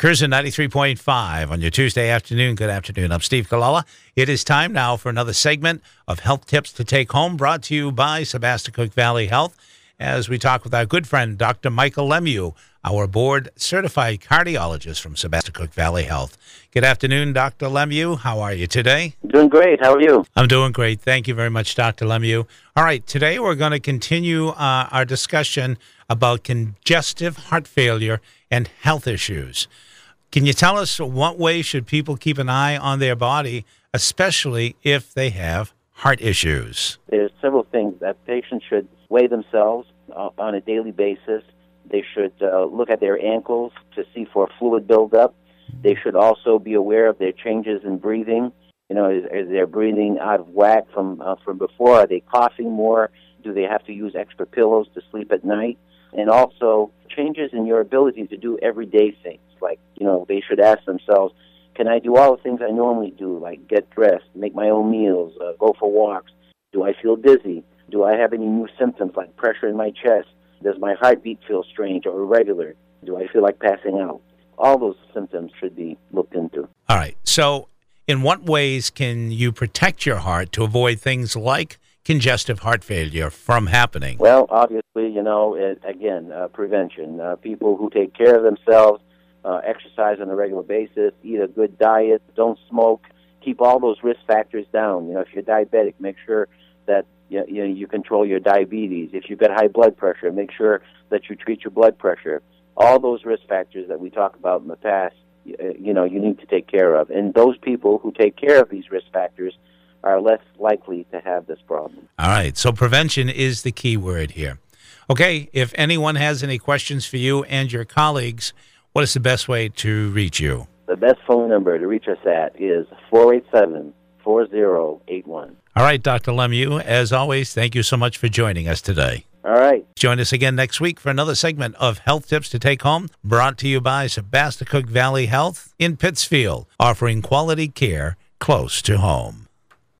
Cruising 93.5 on your Tuesday afternoon. Good afternoon. I'm Steve Kalala. It is time now for another segment of health tips to take home brought to you by Sebasticook Valley Health as we talk with our good friend, Dr. Michael Lemieux, our board certified cardiologist from Sebasticook Valley Health. Good afternoon, Dr. Lemieux. How are you today? Doing great. How are you? I'm doing great. Thank you very much, Dr. Lemieux. All right, today we're going to continue uh, our discussion about congestive heart failure and health issues. Can you tell us what way should people keep an eye on their body, especially if they have heart issues? There's several things that patients should weigh themselves uh, on a daily basis. They should uh, look at their ankles to see for fluid buildup. They should also be aware of their changes in breathing. You know, is, is their breathing out of whack from uh, from before? Are they coughing more? Do they have to use extra pillows to sleep at night? And also changes in your ability to do everyday things like, you know, they should ask themselves, can I do all the things I normally do, like get dressed, make my own meals, uh, go for walks? Do I feel dizzy? Do I have any new symptoms like pressure in my chest? Does my heartbeat feel strange or irregular? Do I feel like passing out? All those symptoms should be looked into. All right. So, in what ways can you protect your heart to avoid things like congestive heart failure from happening? Well, obviously, you know, it, again, uh, prevention. Uh, people who take care of themselves, uh, exercise on a regular basis, eat a good diet, don't smoke, keep all those risk factors down. You know, if you're diabetic, make sure that you, know, you control your diabetes. If you've got high blood pressure, make sure that you treat your blood pressure. All those risk factors that we talked about in the past, you know, you need to take care of. And those people who take care of these risk factors are less likely to have this problem. All right. So prevention is the key word here. Okay. If anyone has any questions for you and your colleagues, what is the best way to reach you? The best phone number to reach us at is 487 4081. All right, Dr. Lemieux, as always, thank you so much for joining us today. All right. Join us again next week for another segment of Health Tips to Take Home, brought to you by Sebasticook Valley Health in Pittsfield, offering quality care close to home.